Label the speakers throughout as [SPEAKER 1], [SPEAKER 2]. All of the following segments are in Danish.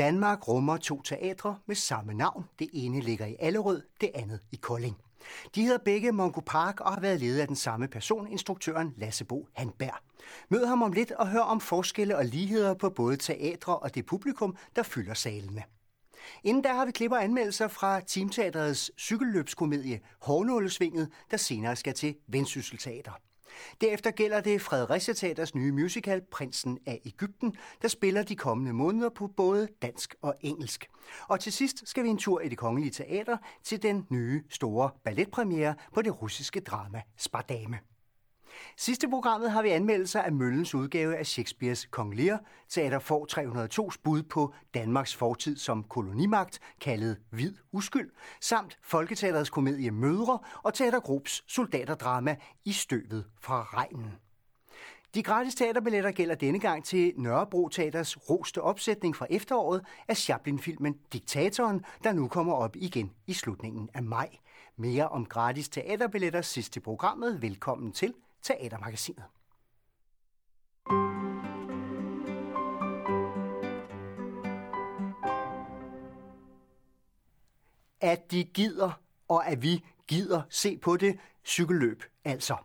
[SPEAKER 1] Danmark rummer to teatre med samme navn. Det ene ligger i Allerød, det andet i Kolding. De hedder begge Mongo Park og har været ledet af den samme person, instruktøren Lasse Bo Handberg. Mød ham om lidt og hør om forskelle og ligheder på både teatre og det publikum, der fylder salene. Inden der har vi klipper anmeldelser fra Teamteatrets cykelløbskomedie Hårnålesvinget, der senere skal til Vendsysselteater. Derefter gælder det Fredericia Teaters nye musical Prinsen af Ægypten, der spiller de kommende måneder på både dansk og engelsk. Og til sidst skal vi en tur i det kongelige teater til den nye store balletpremiere på det russiske drama Spardame. Sidste programmet har vi anmeldelser af Møllens udgave af Shakespeares Kong Lear. Teater får 302's bud på Danmarks fortid som kolonimagt, kaldet Hvid Uskyld, samt Folketeaterets komedie Mødre og Teatergrups soldaterdrama I støvet fra regnen. De gratis teaterbilletter gælder denne gang til Nørrebro Teaters roste opsætning fra efteråret af Chaplin-filmen Diktatoren, der nu kommer op igen i slutningen af maj. Mere om gratis teaterbilletter sidst i programmet. Velkommen til Teatermagasinet. At de gider, og at vi gider se på det cykelløb, altså.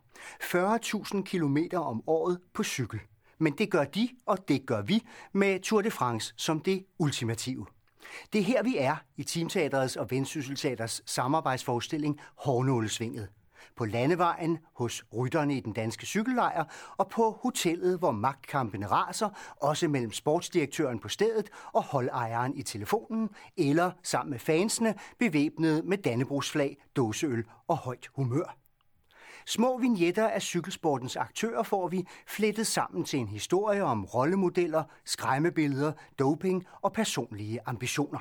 [SPEAKER 1] 40.000 km om året på cykel. Men det gør de, og det gør vi, med Tour de France som det ultimative. Det er her, vi er i Teamteaterets og Vendsysselteaters samarbejdsforestilling Hårnålesvinget på landevejen, hos rytterne i den danske cykellejr og på hotellet, hvor magtkampene raser, også mellem sportsdirektøren på stedet og holdejeren i telefonen, eller sammen med fansene, bevæbnet med dannebrugsflag, dåseøl og højt humør. Små vignetter af cykelsportens aktører får vi flettet sammen til en historie om rollemodeller, skræmmebilleder, doping og personlige ambitioner.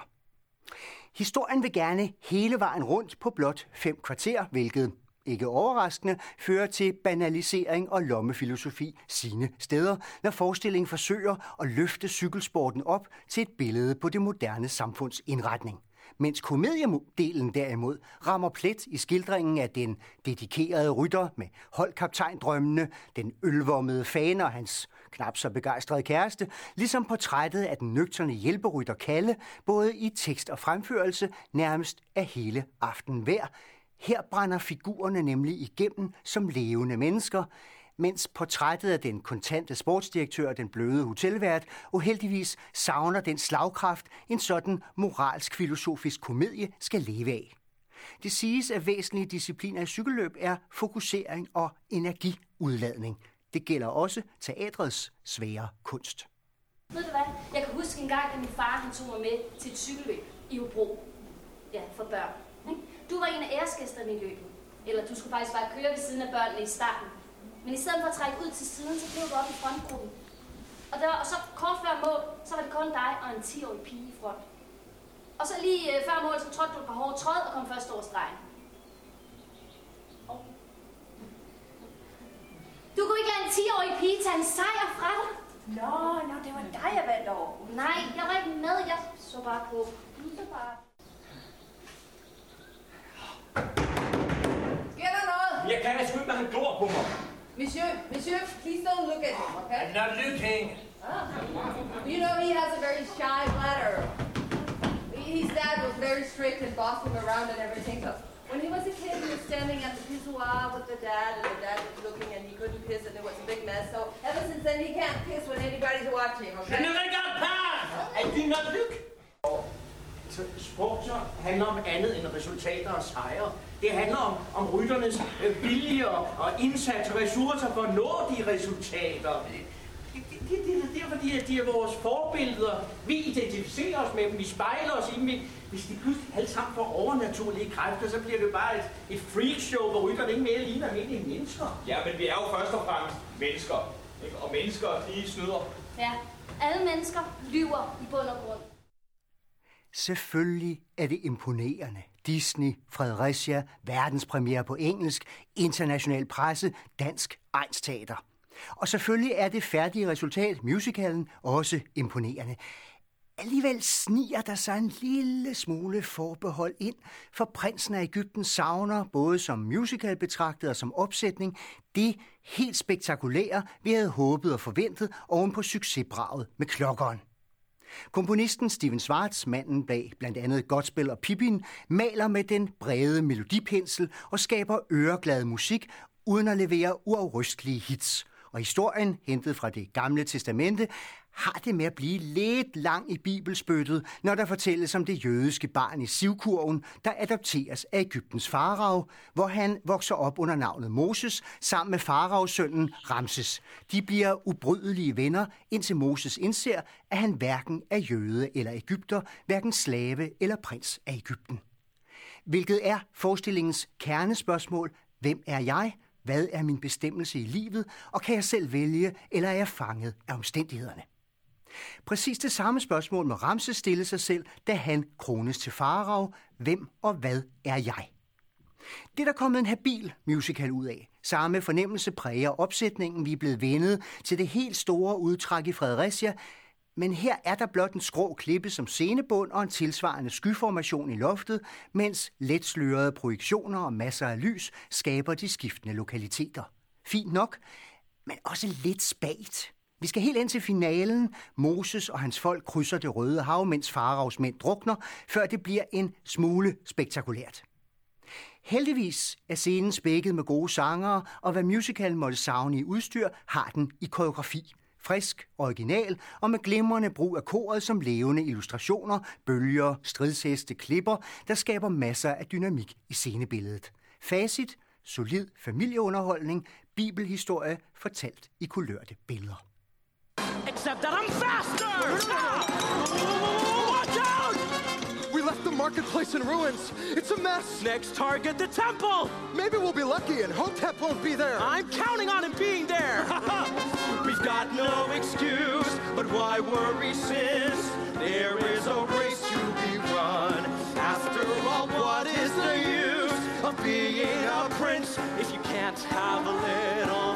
[SPEAKER 1] Historien vil gerne hele vejen rundt på blot fem kvarter, hvilket ikke overraskende, fører til banalisering og lommefilosofi sine steder, når forestillingen forsøger at løfte cykelsporten op til et billede på det moderne samfunds indretning. Mens komediedelen derimod rammer plet i skildringen af den dedikerede rytter med holdkaptajndrømmene, den ølvommede fan og hans knap så begejstrede kæreste, ligesom portrættet af den nøgterne hjælperytter Kalle, både i tekst og fremførelse nærmest af hele aften hver, her brænder figurerne nemlig igennem som levende mennesker, mens portrættet af den kontante sportsdirektør og den bløde hotelvært uheldigvis savner den slagkraft, en sådan moralsk-filosofisk komedie skal leve af. Det siges, at væsentlige discipliner i cykelløb er fokusering og energiudladning. Det gælder også teatrets svære kunst.
[SPEAKER 2] Ved du hvad? Jeg kan huske en gang, at min far han tog mig med til et cykelløb i Hobro. Ja, for børn. Du var en af æresgæsterne i løbet. Eller du skulle faktisk bare køre ved siden af børnene i starten. Men i stedet for at trække ud til siden, så blev du op i frontgruppen. Og, der, og så kort før mål, så var det kun dig og en 10-årig pige i front. Og så lige øh, før mål, så trådte du på hårde tråd og kom først over stregen. Du kunne ikke lade en 10-årig pige tage en sejr fra dig.
[SPEAKER 3] Nå, nå, det var dig, jeg vandt over.
[SPEAKER 2] Nej, jeg var ikke med. Jeg så bare på. Du så bare...
[SPEAKER 4] Jeg kan sgu ikke, når han glor på.
[SPEAKER 3] Monsieur, monsieur, please don't look at him, okay?
[SPEAKER 4] I'm not looking.
[SPEAKER 3] Ah. You know, he has a very shy bladder. His dad was very strict and bossed him around and everything. So when he was a kid, he was standing at the pissoir with the dad, and the dad was looking, and he couldn't piss, and it was a big mess. So ever since then, he can't piss when anybody's watching, okay?
[SPEAKER 4] Je ne regarde pas! I do not look. Sport så handler om andet end resultater og sejre. Det handler om, om rytternes øh, vilje og indsats og ressourcer for at nå de resultater. Det, det, det, det er fordi, at de er vores forbilleder. Vi identificerer os med dem, vi spejler os i dem. Hvis de pludselig alle sammen får overnaturlige kræfter, så bliver det bare et, et freakshow, hvor rytterne ikke mere ligner almindelige mennesker.
[SPEAKER 5] Ja, men vi er jo først og fremmest mennesker. Ikke? Og mennesker, de snyder.
[SPEAKER 2] Ja, alle mennesker lyver i bund og grund.
[SPEAKER 1] Selvfølgelig er det imponerende. Disney, Fredericia, verdenspremiere på engelsk, international presse, dansk egnsteater. Og selvfølgelig er det færdige resultat, musicalen, også imponerende. Alligevel sniger der sig en lille smule forbehold ind, for prinsen af Ægypten savner, både som musical betragtet og som opsætning, det helt spektakulære, vi havde håbet og forventet oven på succesbraget med klokkeren. Komponisten Steven Schwartz, manden bag blandt andet Godspell og Pippin, maler med den brede melodipensel og skaber øreglad musik uden at levere uafrystelige hits. Og historien, hentet fra det gamle testamente, har det med at blive lidt lang i bibelspyttet, når der fortælles om det jødiske barn i Sivkurven, der adopteres af Ægyptens farao, hvor han vokser op under navnet Moses sammen med faraos sønnen Ramses. De bliver ubrydelige venner, indtil Moses indser, at han hverken er jøde eller egypter, hverken slave eller prins af Ægypten. Hvilket er forestillingens kernespørgsmål, hvem er jeg? Hvad er min bestemmelse i livet? Og kan jeg selv vælge, eller er jeg fanget af omstændighederne? Præcis det samme spørgsmål må Ramses stille sig selv, da han krones til farao. Hvem og hvad er jeg? Det er der kommet en habil musical ud af. Samme fornemmelse præger opsætningen, vi er blevet vendet til det helt store udtræk i Fredericia, men her er der blot en skrå klippe som scenebund og en tilsvarende skyformation i loftet, mens let slørede projektioner og masser af lys skaber de skiftende lokaliteter. Fint nok, men også lidt spagt. Vi skal helt ind til finalen. Moses og hans folk krydser det røde hav, mens faraos mænd drukner, før det bliver en smule spektakulært. Heldigvis er scenen spækket med gode sangere, og hvad musicalen måtte savne i udstyr, har den i koreografi. Frisk, original og med glimrende brug af koret som levende illustrationer, bølger, stridsheste, klipper, der skaber masser af dynamik i scenebilledet. Facit, solid familieunderholdning, bibelhistorie fortalt i kulørte billeder.
[SPEAKER 6] Except that I'm faster! Watch out!
[SPEAKER 7] We left the marketplace in ruins. It's a mess.
[SPEAKER 6] Next target, the temple!
[SPEAKER 7] Maybe we'll be lucky and Hotep won't be there.
[SPEAKER 6] I'm counting on him being there! We've got no excuse, but why worry since there is a race to be run? After all, what is the use of being a prince if you can't have a little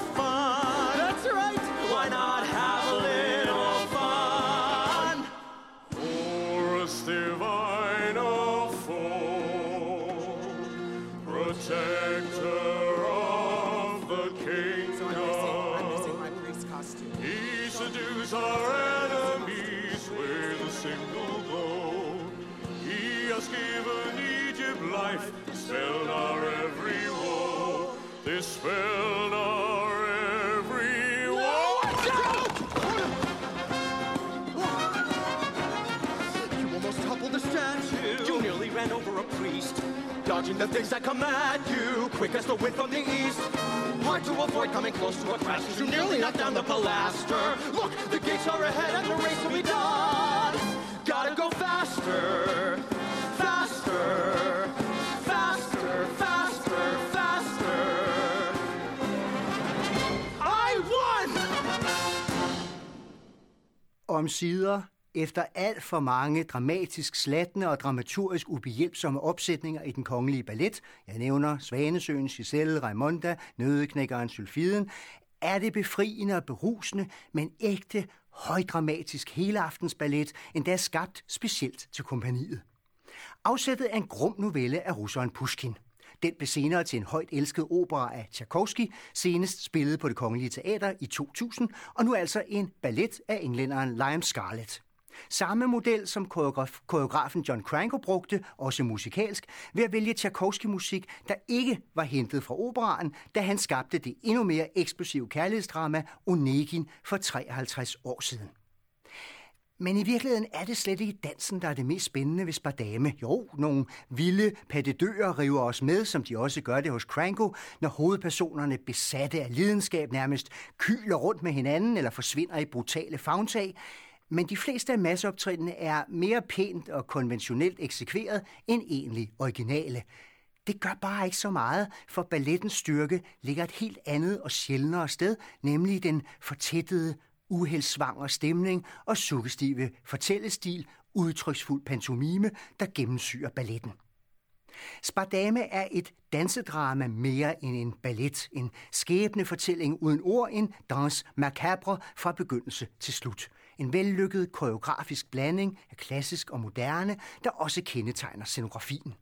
[SPEAKER 8] life, dispelled our every woe, dispelled our every woe.
[SPEAKER 7] You almost toppled the statue.
[SPEAKER 6] You nearly ran over a priest, dodging the things that come at you, quick as the wind from the east. Hard to avoid coming close to a crash, 'cause you nearly knocked down the pilaster. Look, the gates are ahead and the race will be done. Gotta go faster, faster, om
[SPEAKER 1] sider, efter alt for mange dramatisk slattende og dramaturgisk ubehjælpsomme opsætninger i den kongelige ballet, jeg nævner Svanesøen, Giselle, Raimonda, Nødeknækkeren, Sylfiden, er det befriende og berusende, men ægte, højdramatisk helaftensballet, endda skabt specielt til kompaniet. Afsættet er en grum novelle af russeren Pushkin. Den blev senere til en højt elsket opera af Tchaikovsky, senest spillet på det Kongelige Teater i 2000, og nu altså en ballet af englænderen Liam Scarlett. Samme model som koreograf- koreografen John Cranko brugte, også musikalsk, ved at vælge Tchaikovsky-musik, der ikke var hentet fra operaen, da han skabte det endnu mere eksplosive kærlighedsdrama Onegin for 53 år siden. Men i virkeligheden er det slet ikke dansen, der er det mest spændende ved Spardame. Jo, nogle vilde pattedører river os med, som de også gør det hos Cranko, når hovedpersonerne besatte af lidenskab nærmest kyler rundt med hinanden eller forsvinder i brutale fagntag. Men de fleste af masseoptrinene er mere pænt og konventionelt eksekveret end egentlig originale. Det gør bare ikke så meget, for ballettens styrke ligger et helt andet og sjældnere sted, nemlig den fortættede, uheldsvanger stemning og suggestive fortællestil, udtryksfuld pantomime, der gennemsyrer balletten. Spardame er et dansedrama mere end en ballet, en skæbnefortælling uden ord, en dans macabre fra begyndelse til slut. En vellykket koreografisk blanding af klassisk og moderne, der også kendetegner scenografien.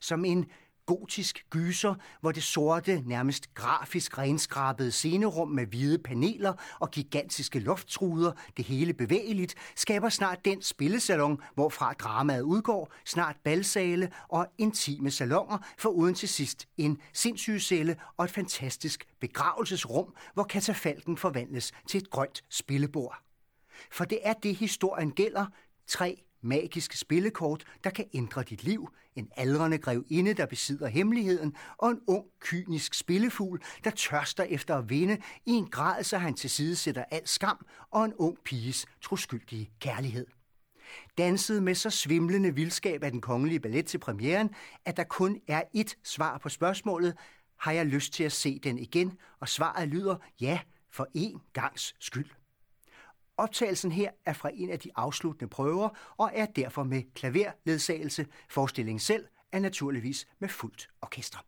[SPEAKER 1] Som en gotisk gyser, hvor det sorte, nærmest grafisk renskrabede scenerum med hvide paneler og gigantiske lofttruder, det hele bevægeligt, skaber snart den spillesalon, hvorfra dramaet udgår, snart balsale og intime salonger, for uden til sidst en sindssygecelle og et fantastisk begravelsesrum, hvor katafalken forvandles til et grønt spillebord. For det er det, historien gælder. Tre magiske spillekort, der kan ændre dit liv, en aldrende grevinde, der besidder hemmeligheden, og en ung, kynisk spillefugl, der tørster efter at vinde i en grad, så han til side sætter al skam, og en ung piges troskyldige kærlighed. Danset med så svimlende vildskab af den kongelige ballet til premieren, at der kun er ét svar på spørgsmålet, har jeg lyst til at se den igen, og svaret lyder ja, for én gangs skyld. Optagelsen her er fra en af de afsluttende prøver og er derfor med klaverledsagelse. Forestillingen selv er naturligvis med fuldt orkester.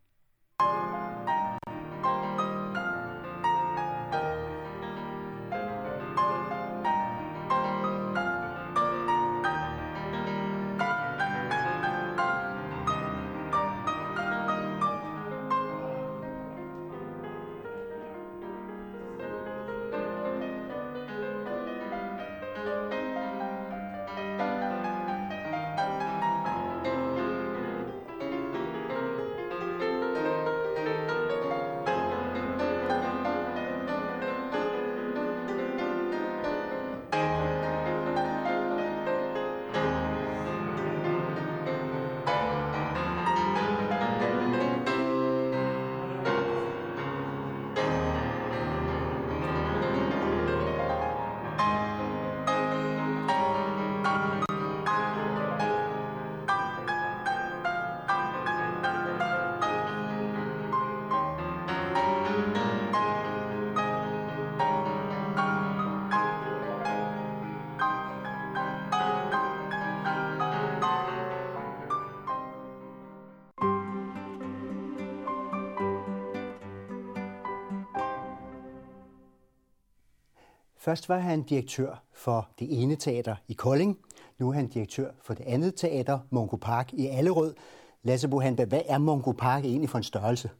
[SPEAKER 1] Først var han direktør for det ene teater i Kolding. Nu er han direktør for det andet teater, Mongo Park i Allerød. Lasse Bohanda, hvad er Mongo Park egentlig for en størrelse?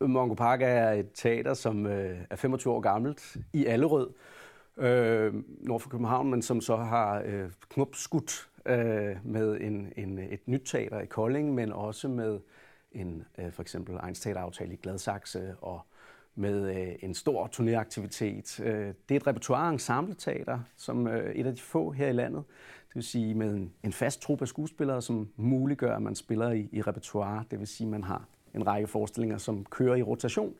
[SPEAKER 9] Mongo Park er et teater, som øh, er 25 år gammelt i Allerød, øh, nord for København, men som så har øh, knopskudt øh, med en, en, et nyt teater i Kolding, men også med en øh, for eksempel Teater-aftale i Gladsaxe og med øh, en stor turnéaktivitet. Øh, det er et repertoire ensembleteater, som øh, et af de få her i landet. Det vil sige med en, en fast trup af skuespillere, som muliggør, at man spiller i, i repertoire. Det vil sige, at man har en række forestillinger, som kører i rotation.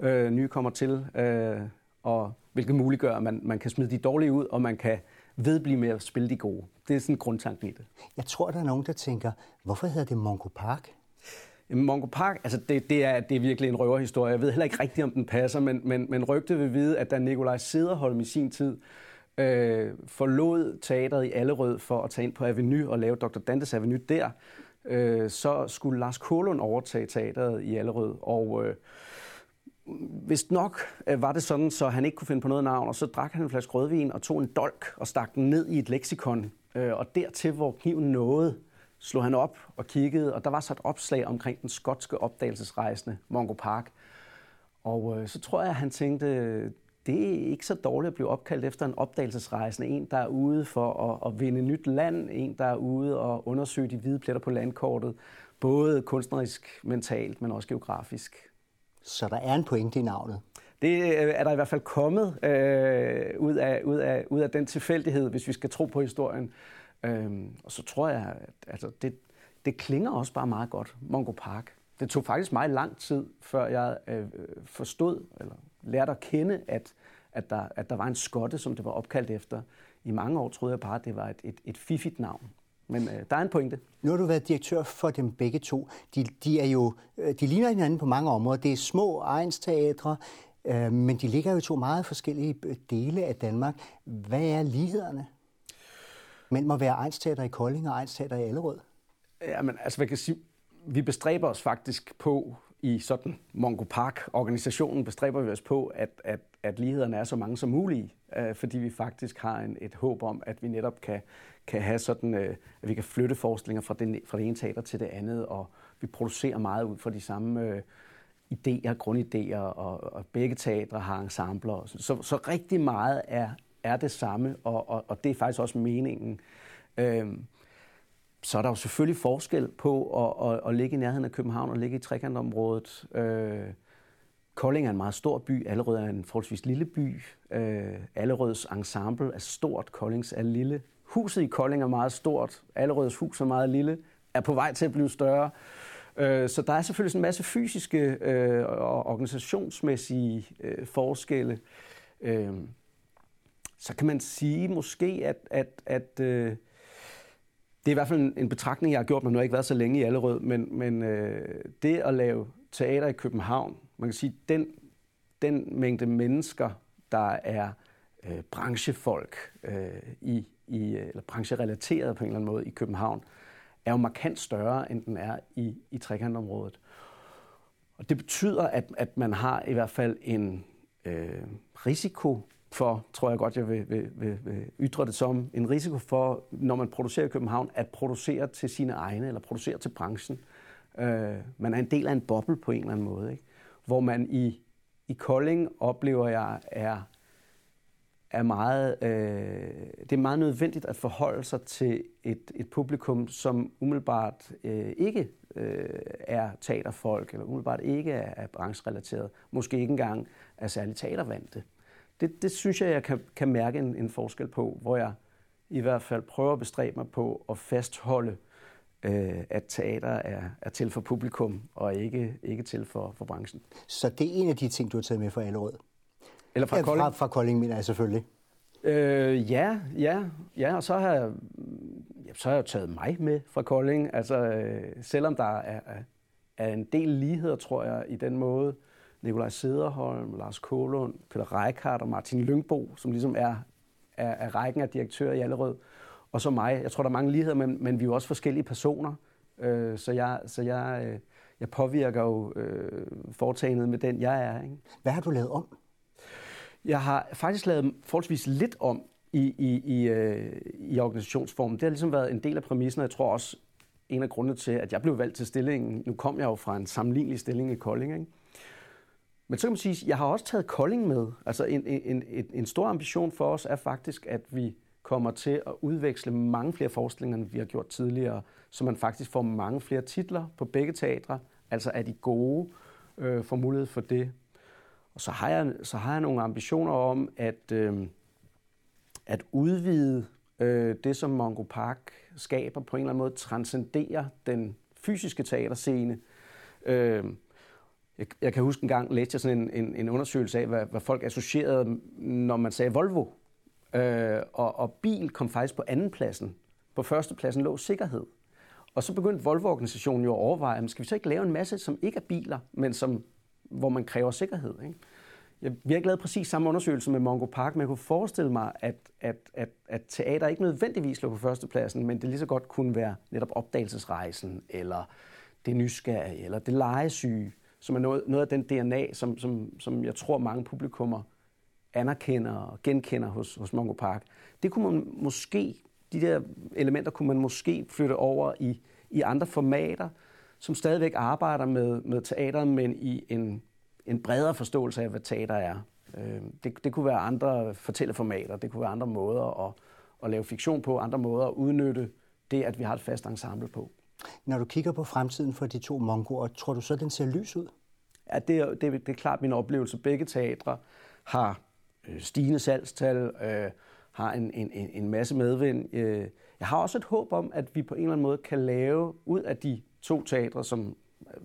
[SPEAKER 9] Øh, nye kommer til, øh, og hvilket muliggør, at man, man kan smide de dårlige ud, og man kan vedblive med at spille de gode. Det er sådan grundtanken i det.
[SPEAKER 1] Jeg tror, der er nogen, der tænker, hvorfor hedder det Mongo Park?
[SPEAKER 9] Mongo Park, altså det, det, er, det er virkelig en røverhistorie. Jeg ved heller ikke rigtigt, om den passer, men, men, men rygte vil vide, at da Nikolaj Sederholm i sin tid øh, forlod teateret i Allerød for at tage ind på Avenue og lave Dr. Dantes Avenue der, øh, så skulle Lars Kålund overtage teateret i Allerød, og øh, hvis nok øh, var det sådan, så han ikke kunne finde på noget navn, og så drak han en flaske rødvin og tog en dolk og stak den ned i et leksikon, øh, og dertil, hvor kniven nåede, slog han op og kiggede, og der var så et opslag omkring den skotske opdagelsesrejsende Mongo Park. Og øh, så tror jeg, at han tænkte, det er ikke så dårligt at blive opkaldt efter en opdagelsesrejsende. En, der er ude for at, at vinde nyt land. En, der er ude og undersøge de hvide pletter på landkortet. Både kunstnerisk, mentalt, men også geografisk.
[SPEAKER 1] Så der er en pointe i navnet?
[SPEAKER 9] Det øh, er der i hvert fald kommet øh, ud, af, ud, af, ud af den tilfældighed, hvis vi skal tro på historien. Øhm, og så tror jeg, at altså, det, det klinger også bare meget godt, Mongo Park. Det tog faktisk meget lang tid, før jeg øh, forstod, eller lærte at kende, at, at, der, at der var en skotte, som det var opkaldt efter. I mange år troede jeg bare, at det var et, et, et fiffigt navn. Men øh, der er en pointe.
[SPEAKER 1] Nu har du været direktør for dem begge to. De, de, er jo, øh, de ligner hinanden på mange områder. Det er små egensteatre, øh, men de ligger jo to meget forskellige øh, dele af Danmark. Hvad er lighederne? Men må være egensteater i Kolding og egensteater i Allerød?
[SPEAKER 9] Ja, men altså, hvad kan sige, vi bestræber os faktisk på, i sådan Mongo Park-organisationen bestræber vi os på, at, at, at lighederne er så mange som mulige, øh, fordi vi faktisk har en, et håb om, at vi netop kan, kan have sådan, øh, at vi kan flytte forestillinger fra, den, fra det ene teater til det andet, og vi producerer meget ud fra de samme øh, idéer, grundidéer, og, og begge teatre har ensembler. Så, så, så rigtig meget er, er det samme, og, og, og det er faktisk også meningen. Øhm, så er der jo selvfølgelig forskel på at, at, at ligge i nærheden af København og ligge i trekantområdet. Øh, Kolding er en meget stor by, Allerød er en forholdsvis lille by. Øh, Allerøds ensemble er stort, Koldings er lille. Huset i Kolding er meget stort, Allerøds hus er meget lille, er på vej til at blive større. Øh, så der er selvfølgelig sådan en masse fysiske øh, og organisationsmæssige øh, forskelle. Øh, så kan man sige måske, at, at, at øh, det er i hvert fald en, en betragtning, jeg har gjort mig, nu har jeg ikke været så længe i Allerød, men, men øh, det at lave teater i København, man kan sige, den, den mængde mennesker, der er øh, branchefolk øh, i, i, øh, eller brancherelateret på en eller anden måde i København, er jo markant større, end den er i, i trekantområdet. Og det betyder, at, at man har i hvert fald en øh, risiko for, tror jeg godt, jeg vil, vil, vil, vil ytre det som, en risiko for, når man producerer i København, at producere til sine egne, eller producere til branchen. Øh, man er en del af en boble på en eller anden måde, ikke? hvor man i, i Kolding oplever jeg, er, er meget, øh, det er meget nødvendigt at forholde sig til et, et publikum, som umiddelbart øh, ikke øh, er teaterfolk, eller umiddelbart ikke er, er brancherelateret, måske ikke engang er særlig teatervante. Det, det synes jeg, jeg kan, kan mærke en, en forskel på, hvor jeg i hvert fald prøver at bestræbe mig på at fastholde øh, at teater er, er til for publikum, og ikke, ikke til for, for branchen.
[SPEAKER 1] Så det er en af de ting, du har taget med fra Allerød?
[SPEAKER 9] Eller fra
[SPEAKER 1] ja,
[SPEAKER 9] Kolding?
[SPEAKER 1] Fra, fra Kolding, mener jeg selvfølgelig.
[SPEAKER 9] Øh, ja, ja, ja, og så har jeg, ja, så har jeg taget mig med fra Kolding. Altså, øh, selvom der er, er, en del ligheder, tror jeg, i den måde, Nikolaj Sederholm, Lars Kålund, Peter Reichardt og Martin Lyngbo, som ligesom er, er, er rækken af direktører i Allerød, og så mig. Jeg tror, der er mange ligheder, men, men vi er jo også forskellige personer. Øh, så jeg, så jeg, øh, jeg påvirker jo øh, foretagendet med den, jeg er. Ikke?
[SPEAKER 1] Hvad har du lavet om?
[SPEAKER 9] Jeg har faktisk lavet forholdsvis lidt om i, i, i, øh, i organisationsformen. Det har ligesom været en del af præmissen, og jeg tror også, en af grundene til, at jeg blev valgt til stillingen. Nu kom jeg jo fra en sammenlignelig stilling i Kolding. Ikke? Men så kan man sige, at jeg har også taget Kolding med. Altså en, en, en, en stor ambition for os er faktisk, at vi kommer til at udveksle mange flere forestillinger, end vi har gjort tidligere, så man faktisk får mange flere titler på begge teatre, altså er de gode, øh, får mulighed for det. Og så har jeg, så har jeg nogle ambitioner om at, øh, at udvide øh, det, som Mongo Park skaber, på en eller anden måde transcendere den fysiske teaterscene. Øh, jeg, jeg kan huske en gang, læste jeg sådan en, en, en undersøgelse af, hvad, hvad folk associerede, når man sagde Volvo. Øh, og, og bil kom faktisk på anden pladsen. På første pladsen lå sikkerhed. Og så begyndte Volvo-organisationen jo at overveje, skal vi så ikke lave en masse, som ikke er biler, men som, hvor man kræver sikkerhed? Ikke? Jeg, vi har ikke lavet præcis samme undersøgelse med Mongo Park, men jeg kunne forestille mig, at, at, at, at teater ikke nødvendigvis lå på førstepladsen, men det lige så godt kunne være netop opdagelsesrejsen, eller det nysgerrige, eller det legesyge, som er noget, noget af den DNA, som, som, som jeg tror mange publikummer anerkender og genkender hos, hos Mongo Park. Det kunne man måske, de der elementer kunne man måske flytte over i, i andre formater, som stadigvæk arbejder med, med teater, men i en, en bredere forståelse af, hvad teater er. Øh, det, det kunne være andre fortælleformater, det kunne være andre måder at, at lave fiktion på, andre måder at udnytte det, at vi har et fast ensemble på.
[SPEAKER 1] Når du kigger på fremtiden for de to mongoer, tror du så, den ser lys ud?
[SPEAKER 9] Ja, det er, det, det er klart min oplevelse. Begge teatre har øh, stigende salgstal, øh, har en, en, en masse medvind. Øh, jeg har også et håb om, at vi på en eller anden måde kan lave ud af de to teatre, som øh,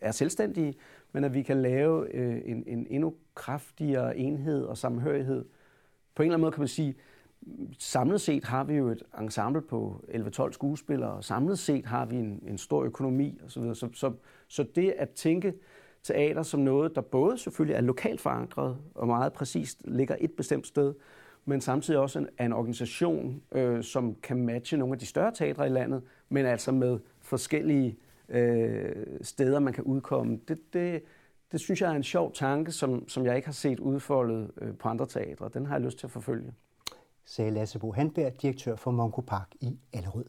[SPEAKER 9] er selvstændige, men at vi kan lave øh, en, en endnu kraftigere enhed og samhørighed. På en eller anden måde kan man sige, samlet set har vi jo et ensemble på 11-12 skuespillere, og samlet set har vi en, en stor økonomi osv. Så, så, så det at tænke teater som noget, der både selvfølgelig er lokalt forankret og meget præcist ligger et bestemt sted, men samtidig også en, en organisation, øh, som kan matche nogle af de større teatre i landet, men altså med forskellige øh, steder, man kan udkomme. Det, det, det synes jeg er en sjov tanke, som, som jeg ikke har set udfoldet øh, på andre teatre. Den har jeg lyst til at forfølge.
[SPEAKER 1] Sagde Lasse Bo Handberg, direktør for Monko Park i Allerød.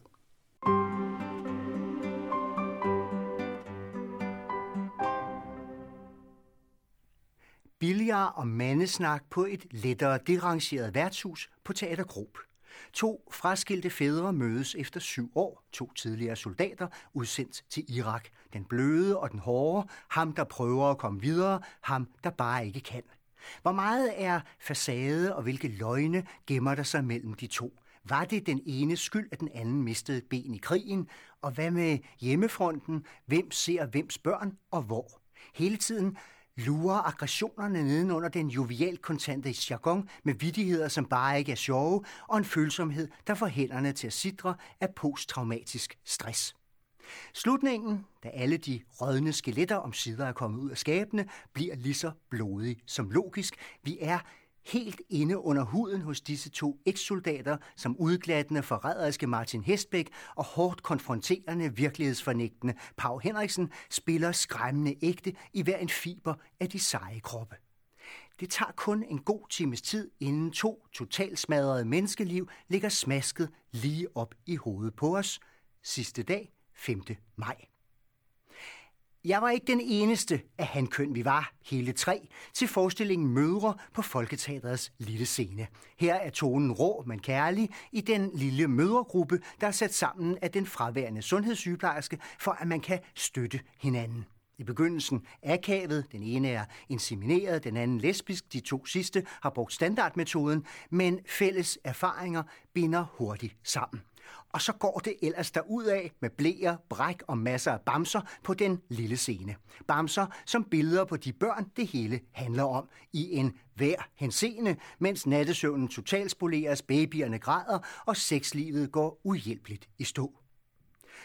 [SPEAKER 1] Billiard og mandesnak på et lettere derangeret værtshus på Teater Grob. To fraskilte fædre mødes efter syv år, to tidligere soldater udsendt til Irak. Den bløde og den hårde, ham der prøver at komme videre, ham der bare ikke kan. Hvor meget er facade og hvilke løgne gemmer der sig mellem de to? Var det den ene skyld, at den anden mistede ben i krigen? Og hvad med hjemmefronten? Hvem ser hvems børn og hvor? Hele tiden lurer aggressionerne nedenunder den jovialt kontante jargon med vidtigheder, som bare ikke er sjove, og en følsomhed, der får hænderne til at sidre af posttraumatisk stress. Slutningen, da alle de rådne skeletter om sider er kommet ud af skabene, bliver lige så blodig som logisk. Vi er helt inde under huden hos disse to ekssoldater, som udglattende forræderiske Martin Hestbæk og hårdt konfronterende virkelighedsfornægtende Pau Henriksen spiller skræmmende ægte i hver en fiber af de seje kroppe. Det tager kun en god times tid, inden to totalt smadrede menneskeliv ligger smasket lige op i hovedet på os. Sidste dag, 5. maj. Jeg var ikke den eneste af hankøn, vi var, hele tre, til forestillingen Mødre på Folketeaterets lille scene. Her er tonen rå, men kærlig i den lille mødregruppe, der er sat sammen af den fraværende sundhedssygeplejerske, for at man kan støtte hinanden. I begyndelsen akavet, den ene er insemineret, den anden lesbisk, de to sidste har brugt standardmetoden, men fælles erfaringer binder hurtigt sammen. Og så går det ellers af med blæer, bræk og masser af bamser på den lille scene. Bamser som billeder på de børn, det hele handler om i en hver henseende, mens nattesøvnen totalspoleres, babyerne græder og sexlivet går uhjælpeligt i stå.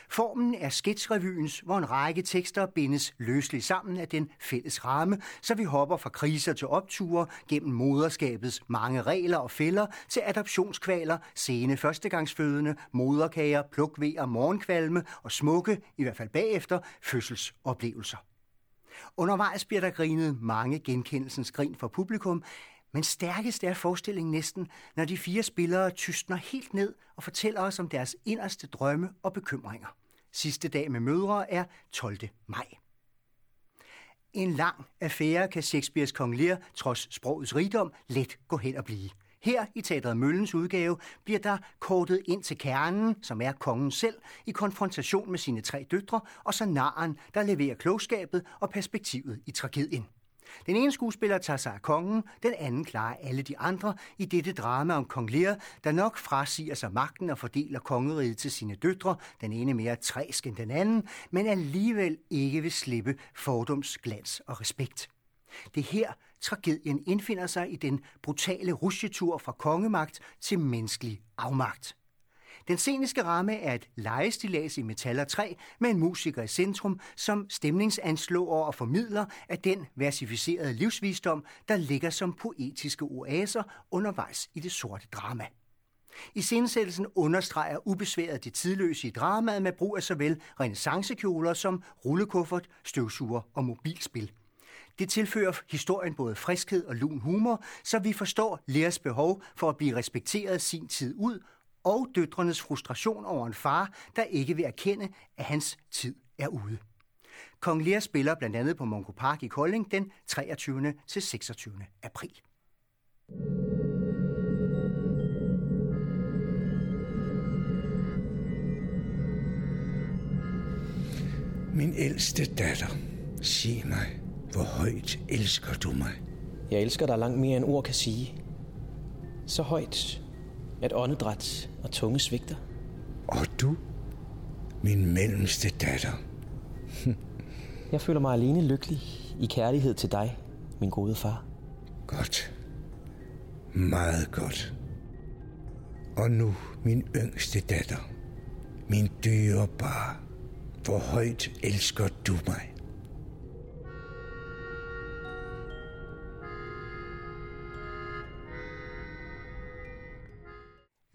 [SPEAKER 1] Formen er sketsrevyens, hvor en række tekster bindes løsligt sammen af den fælles ramme, så vi hopper fra kriser til opture gennem moderskabets mange regler og fælder til adoptionskvaler, sene førstegangsfødende, moderkager, plukvejer, morgenkvalme og smukke, i hvert fald bagefter, fødselsoplevelser. Undervejs bliver der grinet mange genkendelsens grin for publikum, men stærkest er forestillingen næsten, når de fire spillere tystner helt ned og fortæller os om deres inderste drømme og bekymringer. Sidste dag med mødre er 12. maj. En lang affære kan Shakespeares Kong Lear, trods sprogets rigdom, let gå hen og blive. Her i Teateret Møllens udgave bliver der kortet ind til kernen, som er kongen selv, i konfrontation med sine tre døtre, og så naren, der leverer klogskabet og perspektivet i tragedien. Den ene skuespiller tager sig af kongen, den anden klarer alle de andre i dette drama om kong Lear, der nok frasiger sig magten og fordeler kongeriget til sine døtre, den ene mere træsk end den anden, men alligevel ikke vil slippe fordoms, glans og respekt. Det her, tragedien indfinder sig i den brutale rusjetur fra kongemagt til menneskelig afmagt. Den sceniske ramme er et legestilas i metal og træ med en musiker i centrum, som stemningsanslår og formidler af den versificerede livsvisdom, der ligger som poetiske oaser undervejs i det sorte drama. I scenesættelsen understreger ubesværet det tidløse i dramaet med brug af såvel renaissancekjoler som rullekuffert, støvsuger og mobilspil. Det tilfører historien både friskhed og lun humor, så vi forstår Leas behov for at blive respekteret sin tid ud og døtrenes frustration over en far, der ikke vil erkende, at hans tid er ude. Kong Lear spiller blandt andet på Monko Park i Kolding den 23. til 26. april.
[SPEAKER 10] Min ældste datter, sig mig, hvor højt elsker du mig?
[SPEAKER 11] Jeg elsker dig langt mere end ord kan sige. Så højt, at åndedræt og tunge svigter.
[SPEAKER 10] Og du, min mellemste datter.
[SPEAKER 11] Jeg føler mig alene lykkelig i kærlighed til dig, min gode far.
[SPEAKER 10] Godt. Meget godt. Og nu, min yngste datter. Min dyrebare. Hvor højt elsker du mig?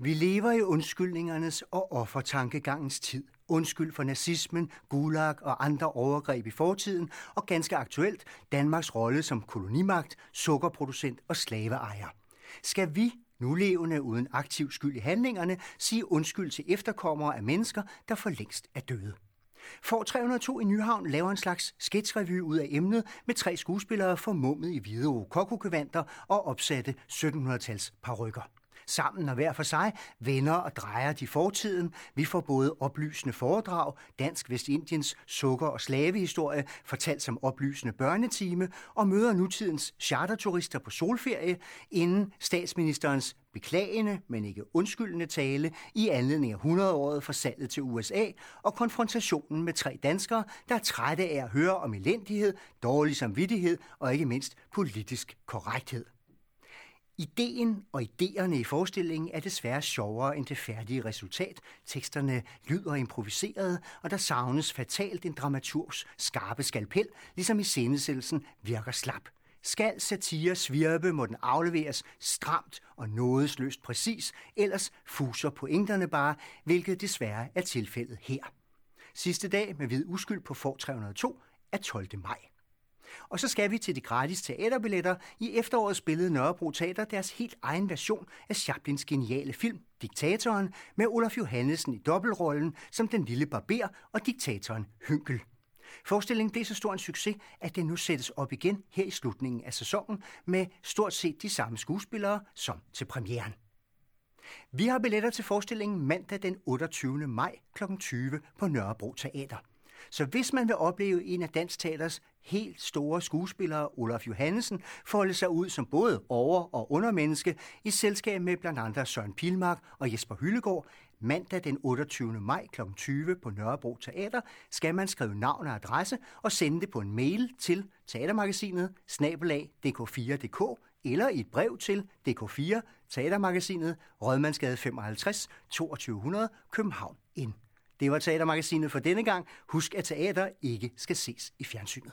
[SPEAKER 1] Vi lever i undskyldningernes og offertankegangens tid, undskyld for nazismen, gulag og andre overgreb i fortiden, og ganske aktuelt Danmarks rolle som kolonimagt, sukkerproducent og slaveejer. Skal vi, nu levende uden aktiv skyld i handlingerne, sige undskyld til efterkommere af mennesker, der for længst er døde? For 302 i Nyhavn laver en slags sketchrevy ud af emnet med tre skuespillere formummet i hvide rokokogevanter og opsatte 1700-tals parrykker. Sammen og hver for sig vender og drejer de fortiden. Vi får både oplysende foredrag, Dansk Vestindiens sukker- og slavehistorie, fortalt som oplysende børnetime, og møder nutidens charterturister på solferie, inden statsministerens beklagende, men ikke undskyldende tale i anledning af 100-året for salget til USA og konfrontationen med tre danskere, der er trætte af at høre om elendighed, dårlig samvittighed og ikke mindst politisk korrekthed. Ideen og idéerne i forestillingen er desværre sjovere end det færdige resultat. Teksterne lyder improviseret, og der savnes fatalt en dramaturgs skarpe skalpel, ligesom i scenesættelsen virker slap. Skal satire svirpe, må den afleveres stramt og nådesløst præcis, ellers fuser pointerne bare, hvilket desværre er tilfældet her. Sidste dag med hvid uskyld på for 302 er 12. maj. Og så skal vi til de gratis teaterbilletter. I efteråret spillede Nørrebro Teater deres helt egen version af Chaplins geniale film, Diktatoren, med Olaf Johannesen i dobbeltrollen som den lille barber og diktatoren Hynkel. Forestillingen blev så stor en succes, at den nu sættes op igen her i slutningen af sæsonen med stort set de samme skuespillere som til premieren. Vi har billetter til forestillingen mandag den 28. maj kl. 20 på Nørrebro Teater. Så hvis man vil opleve en af Dansk Teaters helt store skuespillere, Olaf Johannesen, folde sig ud som både over- og undermenneske i selskab med blandt andre Søren Pilmark og Jesper Hyllegård, mandag den 28. maj kl. 20 på Nørrebro Teater, skal man skrive navn og adresse og sende det på en mail til teatermagasinet snabelag dk4.dk eller i et brev til DK4 Teatermagasinet Rødmandsgade 55 2200 København Ind. Det var Teatermagasinet for denne gang. Husk, at teater ikke skal ses i fjernsynet.